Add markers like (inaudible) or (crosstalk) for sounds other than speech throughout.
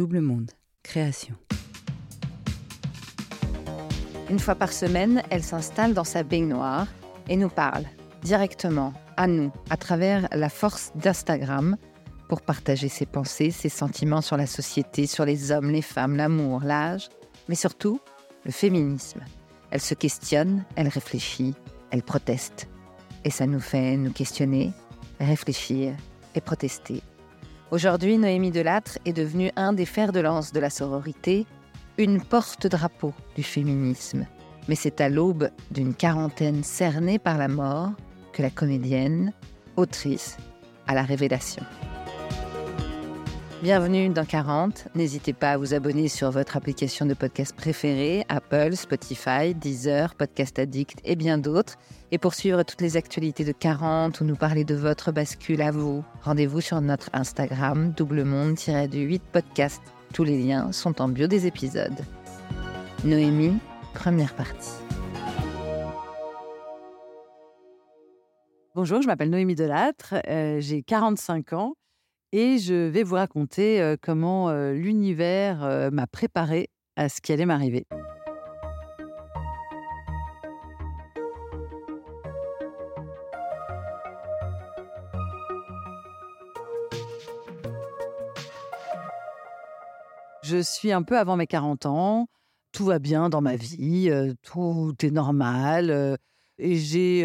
Double Monde, création. Une fois par semaine, elle s'installe dans sa baignoire et nous parle directement à nous à travers la force d'Instagram pour partager ses pensées, ses sentiments sur la société, sur les hommes, les femmes, l'amour, l'âge, mais surtout le féminisme. Elle se questionne, elle réfléchit, elle proteste. Et ça nous fait nous questionner, réfléchir et protester. Aujourd'hui, Noémie Delattre est devenue un des fers de lance de la sororité, une porte-drapeau du féminisme. Mais c'est à l'aube d'une quarantaine cernée par la mort que la comédienne, autrice, a la révélation. Bienvenue dans 40. N'hésitez pas à vous abonner sur votre application de podcast préférée, Apple, Spotify, Deezer, Podcast Addict et bien d'autres. Et pour suivre toutes les actualités de 40 ou nous parler de votre bascule à vous, rendez-vous sur notre Instagram, doublemonde-8 podcast. Tous les liens sont en bio des épisodes. Noémie, première partie. Bonjour, je m'appelle Noémie Delattre, euh, j'ai 45 ans et je vais vous raconter comment l'univers m'a préparé à ce qui allait m'arriver. Je suis un peu avant mes 40 ans, tout va bien dans ma vie, tout est normal. et j'ai,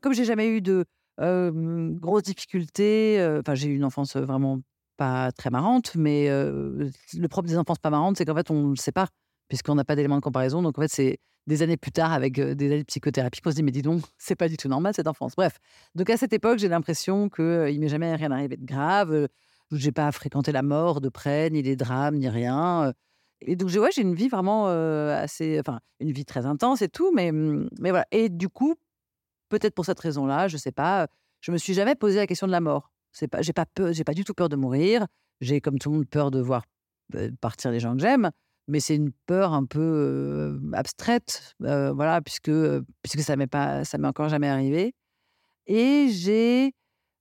comme j'ai jamais eu de, grosse difficulté. Enfin, j'ai eu une enfance vraiment pas très marrante, mais le propre des enfances pas marrantes, c'est qu'en fait, on ne sait pas, puisqu'on n'a pas d'éléments de comparaison. Donc, en fait, c'est des années plus tard, avec des années de psychothérapie, qu'on se dit, mais dis donc, (laughs) c'est pas du tout normal cette enfance. Bref. Donc, à cette époque, j'ai l'impression qu'il il m'est jamais rien arrivé de grave. J'ai pas fréquenté la mort de près, ni les drames, ni rien. Et donc, j'ai ouais, une vie vraiment assez. Enfin, une vie très intense et tout, mais, mmh, mais voilà. Et du coup, Peut-être pour cette raison-là, je ne sais pas. Je me suis jamais posé la question de la mort. C'est pas, j'ai pas peur, j'ai pas du tout peur de mourir. J'ai comme tout le monde peur de voir partir les gens que j'aime, mais c'est une peur un peu abstraite, voilà, puisque puisque ça m'est pas, ça m'est encore jamais arrivé. Et j'ai,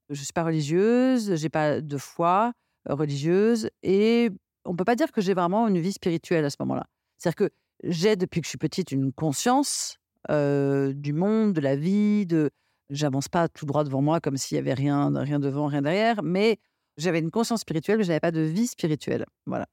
je suis pas religieuse, j'ai pas de foi religieuse, et on peut pas dire que j'ai vraiment une vie spirituelle à ce moment-là. C'est-à-dire que j'ai depuis que je suis petite une conscience du monde, de la vie, de j'avance pas tout droit devant moi comme s'il y avait rien, rien devant, rien derrière, mais j'avais une conscience spirituelle, mais je n'avais pas de vie spirituelle. Voilà.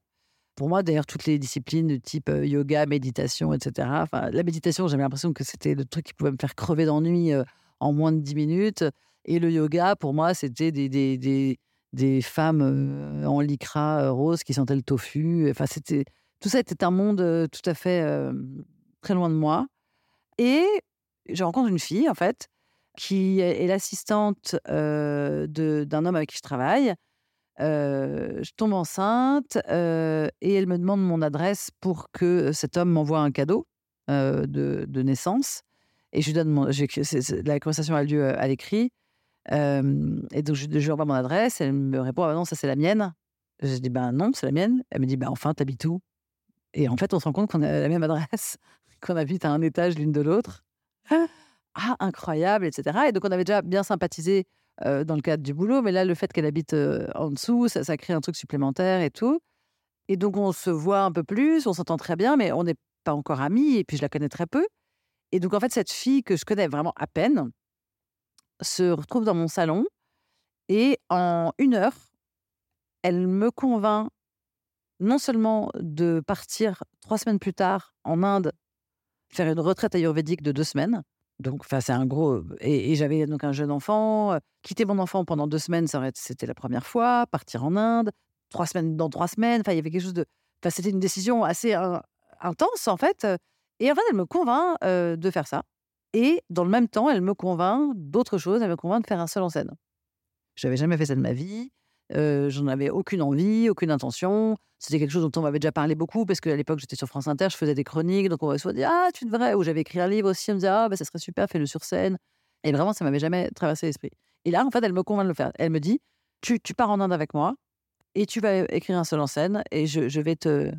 Pour moi, d'ailleurs, toutes les disciplines de type yoga, méditation, etc. La méditation, j'avais l'impression que c'était le truc qui pouvait me faire crever d'ennui en moins de 10 minutes. Et le yoga, pour moi, c'était des, des, des, des, femmes en lycra rose qui sentaient le tofu. Enfin, c'était tout ça était un monde tout à fait très loin de moi. Et je rencontre une fille, en fait, qui est l'assistante d'un homme avec qui je travaille. je tombe enceinte et elle me demande mon adresse pour que cet homme m'envoie un cadeau de, naissance. Et je lui donne mon, la conversation a lieu à l'écrit. et donc, je, lui envoie mon adresse. Elle me répond Ah non, ça c'est la mienne. Je dis Ben non, c'est la mienne. Elle me dit Ben enfin, t'habites où? Et en fait, on se rend compte qu'on a la même adresse qu'on habite à un étage l'une de l'autre. Ah. ah, incroyable, etc. Et donc, on avait déjà bien sympathisé dans le cadre du boulot, mais là, le fait qu'elle habite en dessous, ça, ça, crée un truc supplémentaire et tout. Et donc, on se voit un peu plus, on s'entend très bien, mais on n'est pas encore amis, et puis je la connais très peu. Et donc, en fait, cette fille que je connais vraiment à peine se retrouve dans mon salon, et en une heure, elle me convainc non seulement de partir trois semaines plus tard en Inde faire une retraite ayurvédique de deux semaines. Donc, enfin, c'est un gros. Et, j'avais donc un jeune enfant. quitter mon enfant pendant deux semaines, c'était la première fois. Partir en Inde, trois semaines dans trois semaines. Enfin, il y avait quelque chose de. Enfin, c'était une décision assez intense, en fait. Et en fait, elle me convainc de faire ça. Et dans le même temps, elle me convainc d'autre chose. Elle me convainc de faire un seul en scène. Je n'avais jamais fait ça de ma vie. J'en avais aucune envie, aucune intention. C'était quelque chose dont on m'avait déjà parlé beaucoup parce qu'à l'époque, j'étais sur France Inter, je faisais des chroniques. Donc, on soit dit Ah, tu devrais. Ou j'avais écrit un livre aussi. On me disait Ah, bah, ça serait super, fais-le sur scène. Et vraiment, ça m'avait jamais traversé l'esprit. Et là, en fait, elle me convainc de le faire. Elle me dit Tu, tu pars en Inde avec moi et tu vas écrire un seul en scène et je, je vais te.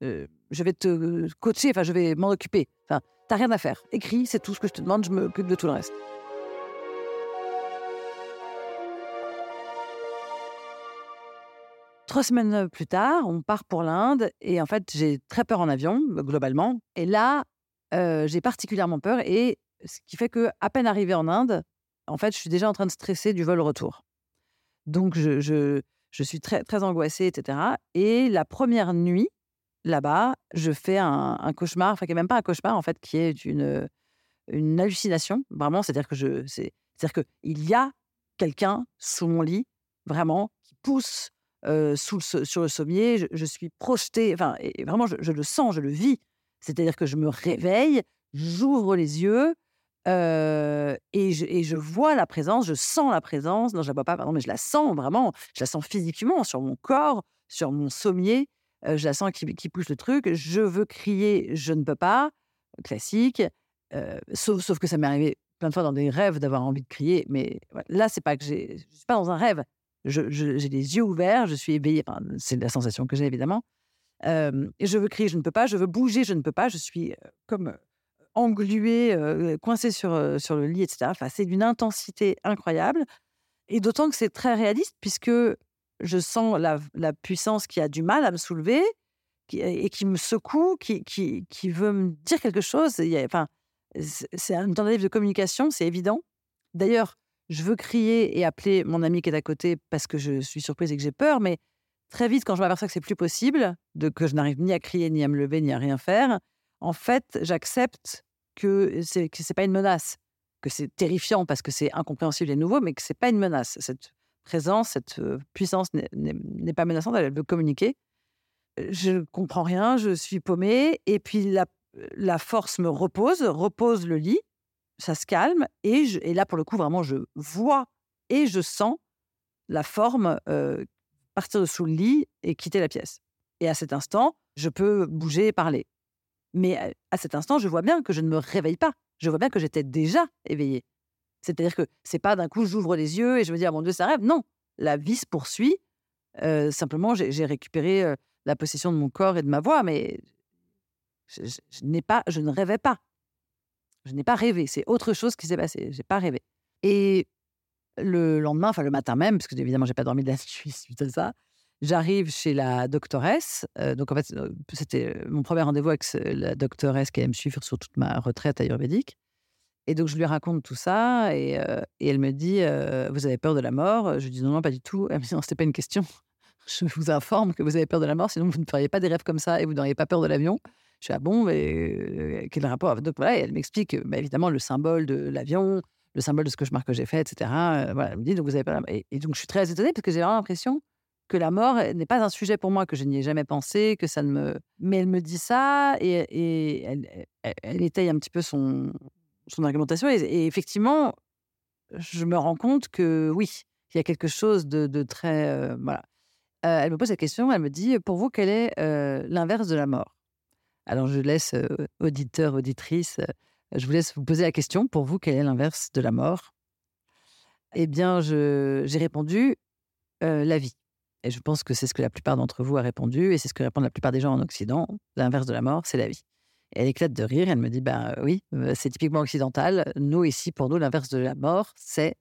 je vais te coacher, enfin, je vais m'en occuper. Enfin, t'as rien à faire. Écris, c'est tout ce que je te demande, je m'occupe de tout le reste. Trois semaines plus tard, on part pour l'Inde et en fait, j'ai très peur en avion, globalement. Et là, j'ai particulièrement peur et ce qui fait que, à peine arrivé en Inde, en fait, je suis déjà en train de stresser du vol retour. Donc, je, je, suis très, très angoissée, etc. Et la première nuit, là-bas, je fais un, cauchemar, enfin, qui n'est même pas un cauchemar, en fait, qui est une, une hallucination, vraiment. C'est-à-dire que je, c'est, c'est-à-dire qu'il y a quelqu'un sous mon lit, vraiment, qui pousse sous sur le sommier. Je, suis projetée, enfin, et vraiment, je, le sens, je le vis. C'est-à-dire que je me réveille, j'ouvre les yeux et, je, et, je, vois la présence, je sens la présence. Non, je la vois pas, pardon, mais je la sens vraiment. Je la sens physiquement sur mon corps, sur mon sommier. je la sens qui, qui, pousse le truc. Je veux crier, je ne peux pas. Classique. sauf, sauf que ça m'est arrivé plein de fois dans des rêves d'avoir envie de crier. Mais là, c'est pas que j'ai, je suis pas dans un rêve. J'ai les yeux ouverts, je suis éveillée. c'est la sensation que j'ai évidemment. je veux crier, je ne peux pas. Je veux bouger, je ne peux pas. Je suis comme engluée, coincée sur, sur le lit, etc. Enfin, c'est d'une intensité incroyable. Et d'autant que c'est très réaliste puisque je sens la, la, puissance qui a du mal à me soulever et qui me secoue, qui, qui, qui, veut me dire quelque chose. Enfin, c'est un tentative de communication, c'est évident. D'ailleurs, je veux crier et appeler mon ami qui est à côté parce que je suis surprise et que j'ai peur, mais très vite, quand je m'aperçois que c'est plus possible, de que je n'arrive ni à crier, ni à me lever, ni à rien faire, en fait, j'accepte que que c'est pas une menace, que c'est terrifiant parce que c'est incompréhensible et nouveau, mais que c'est pas une menace. Cette présence, cette puissance n'est pas menaçante, elle veut communiquer. Je ne comprends rien, je suis paumée, et puis la la force me repose, repose le lit, ça se calme, et, et là, pour le coup, vraiment, je vois et je sens la forme partir de sous le lit et quitter la pièce. Et à cet instant, je peux bouger et parler. Mais à cet instant, je vois bien que je ne me réveille pas. Je vois bien que j'étais déjà éveillée. C'est-à-dire que c'est pas d'un coup j'ouvre les yeux et je me dis ah mon Dieu ça rêve. Non, la vie se poursuit. simplement, j'ai récupéré la possession de mon corps et de ma voix, mais je, n'ai pas, je ne rêvais pas. Je n'ai pas rêvé. C'est autre chose qui s'est passé. J'ai pas rêvé. Et le lendemain, enfin le matin même, parce que évidemment j'ai pas dormi de la (laughs) nuit suite à ça, j'arrive chez la doctoresse. Euh, donc en fait, euh, c'était euh, mon premier rendez-vous avec la doctoresse qui allait me suivre sur toute ma retraite ayurvédique. Et donc je lui raconte tout ça et, et elle me dit Vous avez peur de la mort? Je lui dis Non, non, pas du tout. Elle me dit Non, c'était pas une question. (laughs) Je vous informe que vous avez peur de la mort, sinon vous ne feriez pas des rêves comme ça et vous n'auriez pas peur de l'avion. Je suis ah bon, mais quel rapport Donc elle m'explique bah, évidemment le symbole de l'avion, le symbole de ce cauchemar que j'ai fait, etc. voilà, elle me dit donc vous avez pas et, et, donc je suis très étonnée parce que j'ai vraiment l'impression que la mort n'est pas un sujet pour moi, que je n'y ai jamais pensé, que ça ne me. Mais elle me dit ça et, elle, étaye un petit peu son, son argumentation et, effectivement, je me rends compte que oui, il y a quelque chose de, très voilà. elle me pose cette question, elle me dit pour vous quel est l'inverse de la mort? Alors, je laisse auditeur, auditrice, je vous laisse vous poser la question. Pour vous, quel est l'inverse de la mort? Eh bien, j'ai répondu la vie. Et je pense que c'est ce que la plupart d'entre vous a répondu, et c'est ce que répondent la plupart des gens en Occident. L'inverse de la mort, c'est la vie. Et elle éclate de rire, elle me dit, ben oui, c'est typiquement occidental. Nous, ici, pour nous, l'inverse de la mort, c'est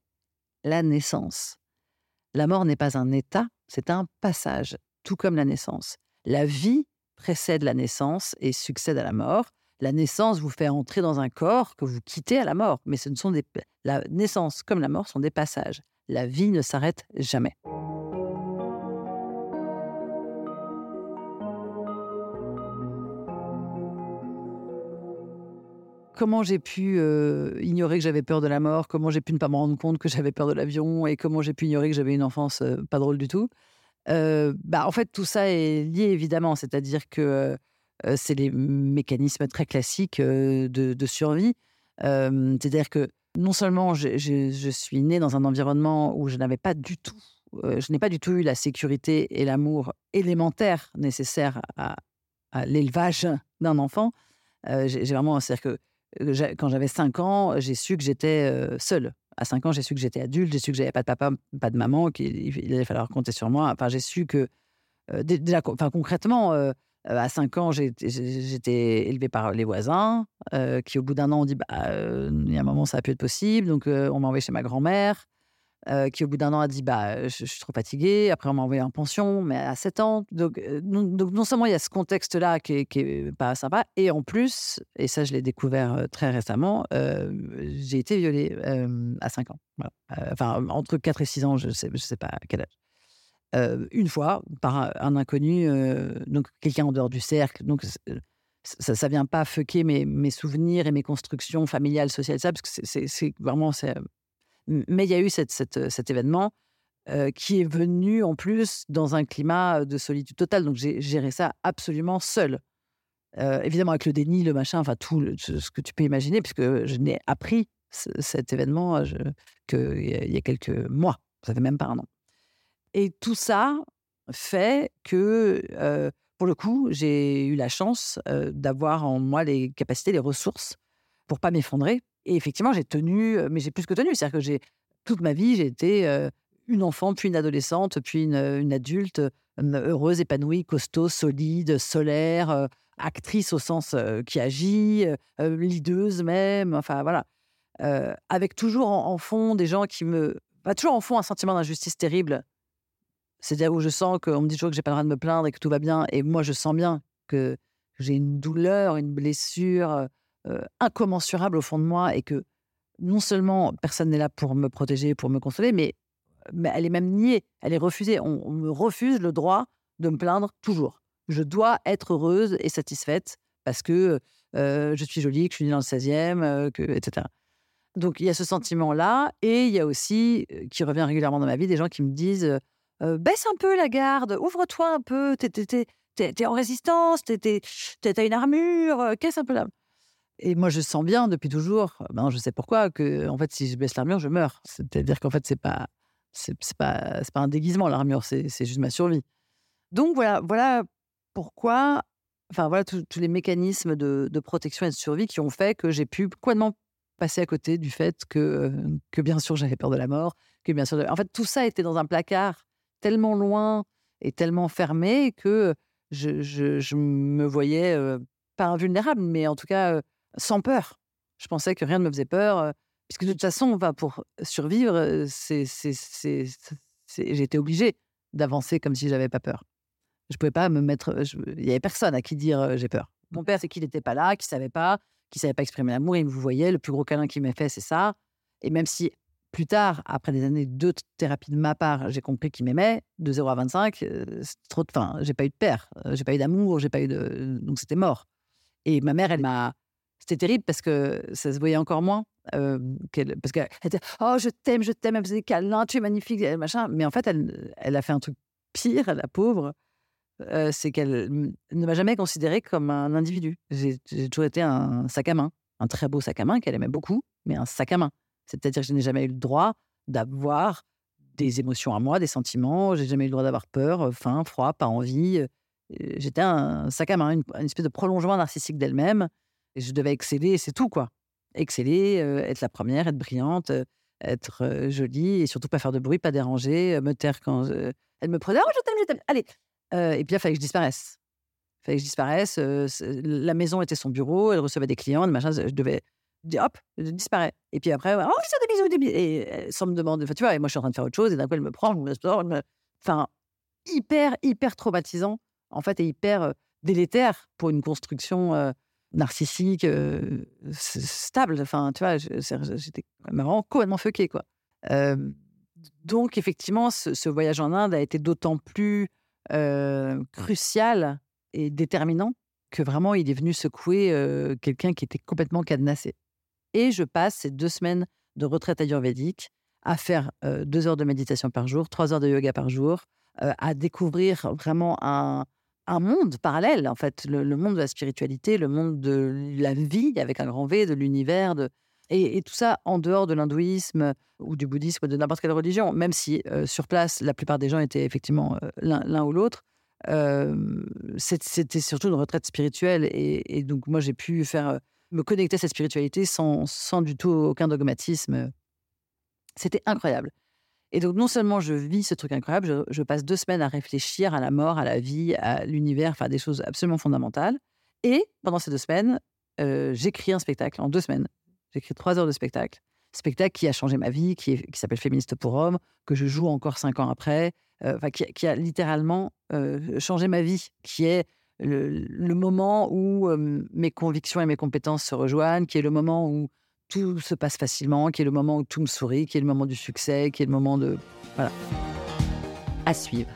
la naissance. La mort n'est pas un état, c'est un passage, tout comme la naissance. La vie précède la naissance et succède à la mort. La naissance vous fait entrer dans un corps que vous quittez à la mort, mais ce ne sont des la naissance comme la mort sont des passages. La vie ne s'arrête jamais. comment j'ai pu ignorer que j'avais peur de la mort, comment j'ai pu ne pas me rendre compte que j'avais peur de l'avion? Et comment j'ai pu ignorer que j'avais une enfance pas drôle du tout? Bah, en fait, tout ça est lié évidemment, c'est-à-dire que c'est les mécanismes très classiques de, survie. c'est-à-dire que non seulement je, suis née dans un environnement où je n'avais pas du tout, je n'ai pas du tout eu la sécurité et l'amour élémentaire nécessaire à, à l'élevage d'un enfant. j'ai vraiment, c'est-à-dire que quand j'avais 5 ans, j'ai su que j'étais seule à 5 ans, j'ai su que j'étais adulte, j'ai su que j'avais pas de papa, pas de maman, qu'il allait falloir compter sur moi. Enfin, j'ai su que, euh, déjà, enfin, concrètement, euh, à 5 ans, j'étais élevé par les voisins, euh, qui au bout d'un an ont dit, bah, il y a un moment, ça a pu être possible. Donc, on m'a envoyé chez ma grand-mère. Euh, qui au bout d'un an a dit bah je, suis trop fatiguée. Après on m'a envoyé en pension, mais à 7 ans. Donc, euh, non, seulement il y a ce contexte-là qui, est, pas sympa, et en plus, et ça je l'ai découvert euh, très récemment, j'ai été violée à 5 ans. enfin entre 4 et 6 ans, je sais je sais pas à quel âge. une fois par un, inconnu, donc quelqu'un en dehors du cercle. Donc ça, ça vient pas fucker mes, mes souvenirs et mes constructions familiales, sociales, ça, parce que c'est vraiment mais il y a eu cette, cet événement qui est venu en plus dans un climat de solitude totale. Donc j'ai géré ça absolument seul. évidemment avec le déni, le machin, enfin tout ce que tu peux imaginer, puisque je n'ai appris cet événement qu'il y a quelques mois. Ça fait même pas un an. Et tout ça fait que, pour le coup, j'ai eu la chance d'avoir en moi les capacités, les ressources pour pas m'effondrer et effectivement, j'ai tenu, mais j'ai plus que tenu. C'est-à-dire que j'ai toute ma vie, j'ai été une enfant, puis une adolescente, puis une, adulte heureuse, épanouie, costaud, solide, solaire, actrice au sens qui agit, lideuse même. Enfin voilà, avec toujours en, fond des gens qui me, pas toujours en fond un sentiment d'injustice terrible. C'est-à-dire où je sens qu'on me dit toujours que j'ai pas le droit de me plaindre et que tout va bien, et moi je sens bien que j'ai une douleur, une blessure incommensurable au fond de moi et que non seulement personne n'est là pour me protéger, pour me consoler, mais, elle est même niée, elle est refusée. On, me refuse le droit de me plaindre toujours. Je dois être heureuse et satisfaite parce que je suis jolie, que je suis née dans le 16e, que, etc. Donc il y a ce sentiment-là et il y a aussi, qui revient régulièrement dans ma vie, des gens qui me disent baisse un peu la garde, ouvre-toi un peu, t'es, es, en résistance, t'as une armure, qu'est-ce un peu là et moi, je sens bien depuis toujours, ben, je sais pourquoi, que en fait, si je baisse l'armure, je meurs. C'est-à-dire qu'en fait, c'est pas, c'est, pas, pas un déguisement l'armure, c'est, juste ma survie. Donc voilà, voilà pourquoi, enfin voilà tous les mécanismes de, protection et de survie qui ont fait que j'ai pu complètement passer à côté du fait que, que bien sûr j'avais peur de la mort, que bien sûr, en fait tout ça était dans un placard tellement loin et tellement fermé que je, me voyais pas invulnérable, mais en tout cas sans peur. Je pensais que rien ne me faisait peur, puisque de toute façon, va pour survivre, j'étais obligée d'avancer comme si j'avais pas peur. Je pouvais pas me mettre. Il y avait personne à qui dire j'ai peur. Mon père, c'est qu'il n'était pas là, qu'il savait pas, qu'il savait pas exprimer l'amour. Il me voyait. Le plus gros câlin qu'il m'a fait, c'est ça. Et même si plus tard, après des années de thérapie de ma part, j'ai compris qu'il m'aimait, de 0 à 25, c'est trop de. Enfin, j'ai pas eu de père, j'ai pas eu d'amour, j'ai pas eu de. Donc c'était mort. Et ma mère, elle m'a c'était terrible parce que ça se voyait encore moins. parce qu'elle était Oh, je t'aime, je t'aime, elle faisait des câlins, tu es magnifique, machin. Mais en fait, elle, elle a fait un truc pire, la pauvre. c'est qu'elle ne m'a jamais considéré comme un individu. J'ai toujours été un sac à main, un très beau sac à main qu'elle aimait beaucoup, mais un sac à main. C'est-à-dire que je n'ai jamais eu le droit d'avoir des émotions à moi, des sentiments. J'ai jamais eu le droit d'avoir peur, faim, froid, pas envie. J'étais un sac à main, une espèce de prolongement narcissique d'elle-même et je devais exceller, c'est tout, quoi. Exceller, être la première, être brillante, être jolie et surtout pas faire de bruit, pas déranger, me taire quand elle me prenait. Oh, je t'aime, je t'aime. Allez. et puis, il fallait que je disparaisse. Il fallait que je disparaisse. la maison était son bureau, elle recevait des clients, machin, je devais hop, je disparais. Et puis après, oh, des bisous, des bisous. Et sans me demander, tu vois, et moi, je suis en train de faire autre chose, et d'un coup, elle me prend, je me Enfin, hyper, hyper traumatisant, en fait, et hyper délétère pour une construction narcissique, stable. Enfin, tu vois, j'étais vraiment complètement fucké, quoi. donc, effectivement, ce, voyage en Inde a été d'autant plus crucial et déterminant que vraiment, il est venu secouer quelqu'un qui était complètement cadenassé. Et je passe ces deux semaines de retraite ayurvédique à faire deux heures de méditation par jour, trois heures de yoga par jour, à découvrir vraiment un, un monde parallèle, en fait, le, monde de la spiritualité, le monde de la vie avec un grand V, de l'univers, de... Et, tout ça en dehors de l'hindouisme ou du bouddhisme ou de n'importe quelle religion, même si euh, sur place, la plupart des gens étaient effectivement euh, l'un ou l'autre. Euh, c'était surtout une retraite spirituelle. Et, donc, moi, j'ai pu faire me connecter à cette spiritualité sans, sans du tout aucun dogmatisme. C'était incroyable. Et donc, non seulement je vis ce truc incroyable, je, passe deux semaines à réfléchir à la mort, à la vie, à l'univers, enfin des choses absolument fondamentales. Et pendant ces deux semaines, euh, j'écris un spectacle en deux semaines. J'écris trois heures de spectacle. spectacle qui a changé ma vie, qui, s'appelle Féministe pour hommes, que je joue encore cinq ans après, enfin, qui, a littéralement changé ma vie, qui est le, moment où mes convictions et mes compétences se rejoignent, qui est le moment où tout se passe facilement, qui est le moment où tout me sourit, qui est le moment du succès, qui est le moment de... Voilà. À suivre.